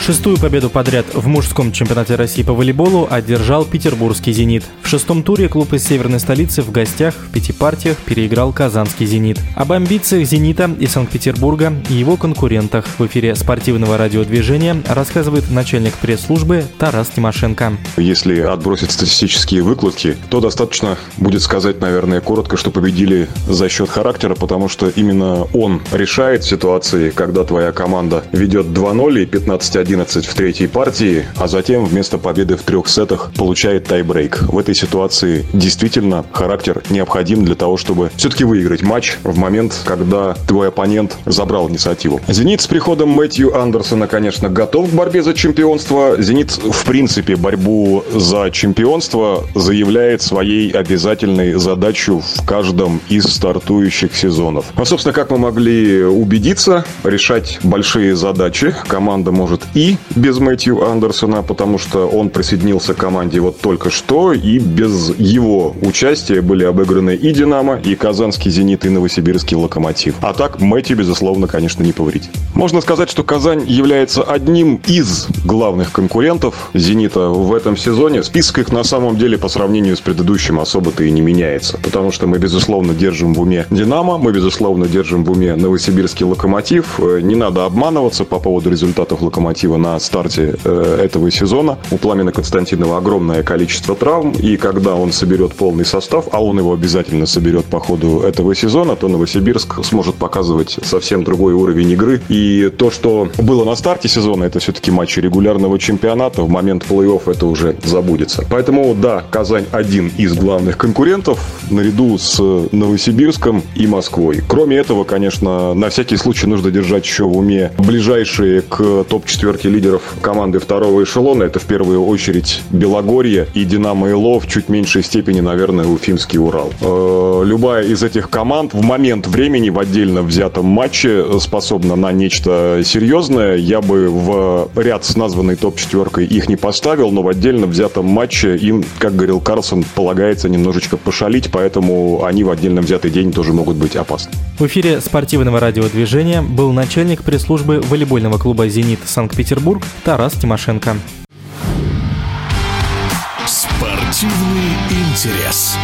Шестую победу подряд в мужском чемпионате России по волейболу одержал петербургский «Зенит». В шестом туре клуб из северной столицы в гостях в пяти партиях переиграл казанский «Зенит». Об амбициях «Зенита» и Санкт-Петербурга и его конкурентах в эфире спортивного радиодвижения рассказывает начальник пресс-службы Тарас Тимошенко. Если отбросить статистические выкладки, то достаточно будет сказать, наверное, коротко, что победили за счет характера, потому что именно он решает ситуации, когда твоя команда ведет 2-0 и 15-1 11 в третьей партии, а затем вместо победы в трех сетах получает тайбрейк. В этой ситуации действительно характер необходим для того, чтобы все-таки выиграть матч в момент, когда твой оппонент забрал инициативу. «Зенит» с приходом Мэтью Андерсона, конечно, готов к борьбе за чемпионство. «Зенит» в принципе борьбу за чемпионство заявляет своей обязательной задачу в каждом из стартующих сезонов. А, собственно, как мы могли убедиться, решать большие задачи команда может и и без Мэтью Андерсона, потому что он присоединился к команде вот только что, и без его участия были обыграны и «Динамо», и «Казанский Зенит», и «Новосибирский Локомотив». А так Мэтью, безусловно, конечно, не повредит. Можно сказать, что Казань является одним из главных конкурентов «Зенита» в этом сезоне. Список их на самом деле по сравнению с предыдущим особо-то и не меняется, потому что мы, безусловно, держим в уме «Динамо», мы, безусловно, держим в уме «Новосибирский Локомотив». Не надо обманываться по поводу результатов «Локомотива» коллектива на старте э, этого сезона. У Пламена Константинова огромное количество травм, и когда он соберет полный состав, а он его обязательно соберет по ходу этого сезона, то Новосибирск сможет показывать совсем другой уровень игры. И то, что было на старте сезона, это все-таки матчи регулярного чемпионата, в момент плей-офф это уже забудется. Поэтому, да, Казань один из главных конкурентов, наряду с Новосибирском и Москвой. Кроме этого, конечно, на всякий случай нужно держать еще в уме ближайшие к топ-4 четверки лидеров команды второго эшелона. Это в первую очередь Белогорье и Динамо Ило, в чуть меньшей степени, наверное, Уфимский Урал. Э, любая из этих команд в момент времени в отдельно взятом матче способна на нечто серьезное. Я бы в ряд с названной топ-четверкой их не поставил, но в отдельно взятом матче им, как говорил Карлсон, полагается немножечко пошалить, поэтому они в отдельно взятый день тоже могут быть опасны. В эфире спортивного радиодвижения был начальник пресс-службы волейбольного клуба «Зенит» Санкт-Петербург Санкт-Петербург Тарас Тимошенко. Спортивный интерес.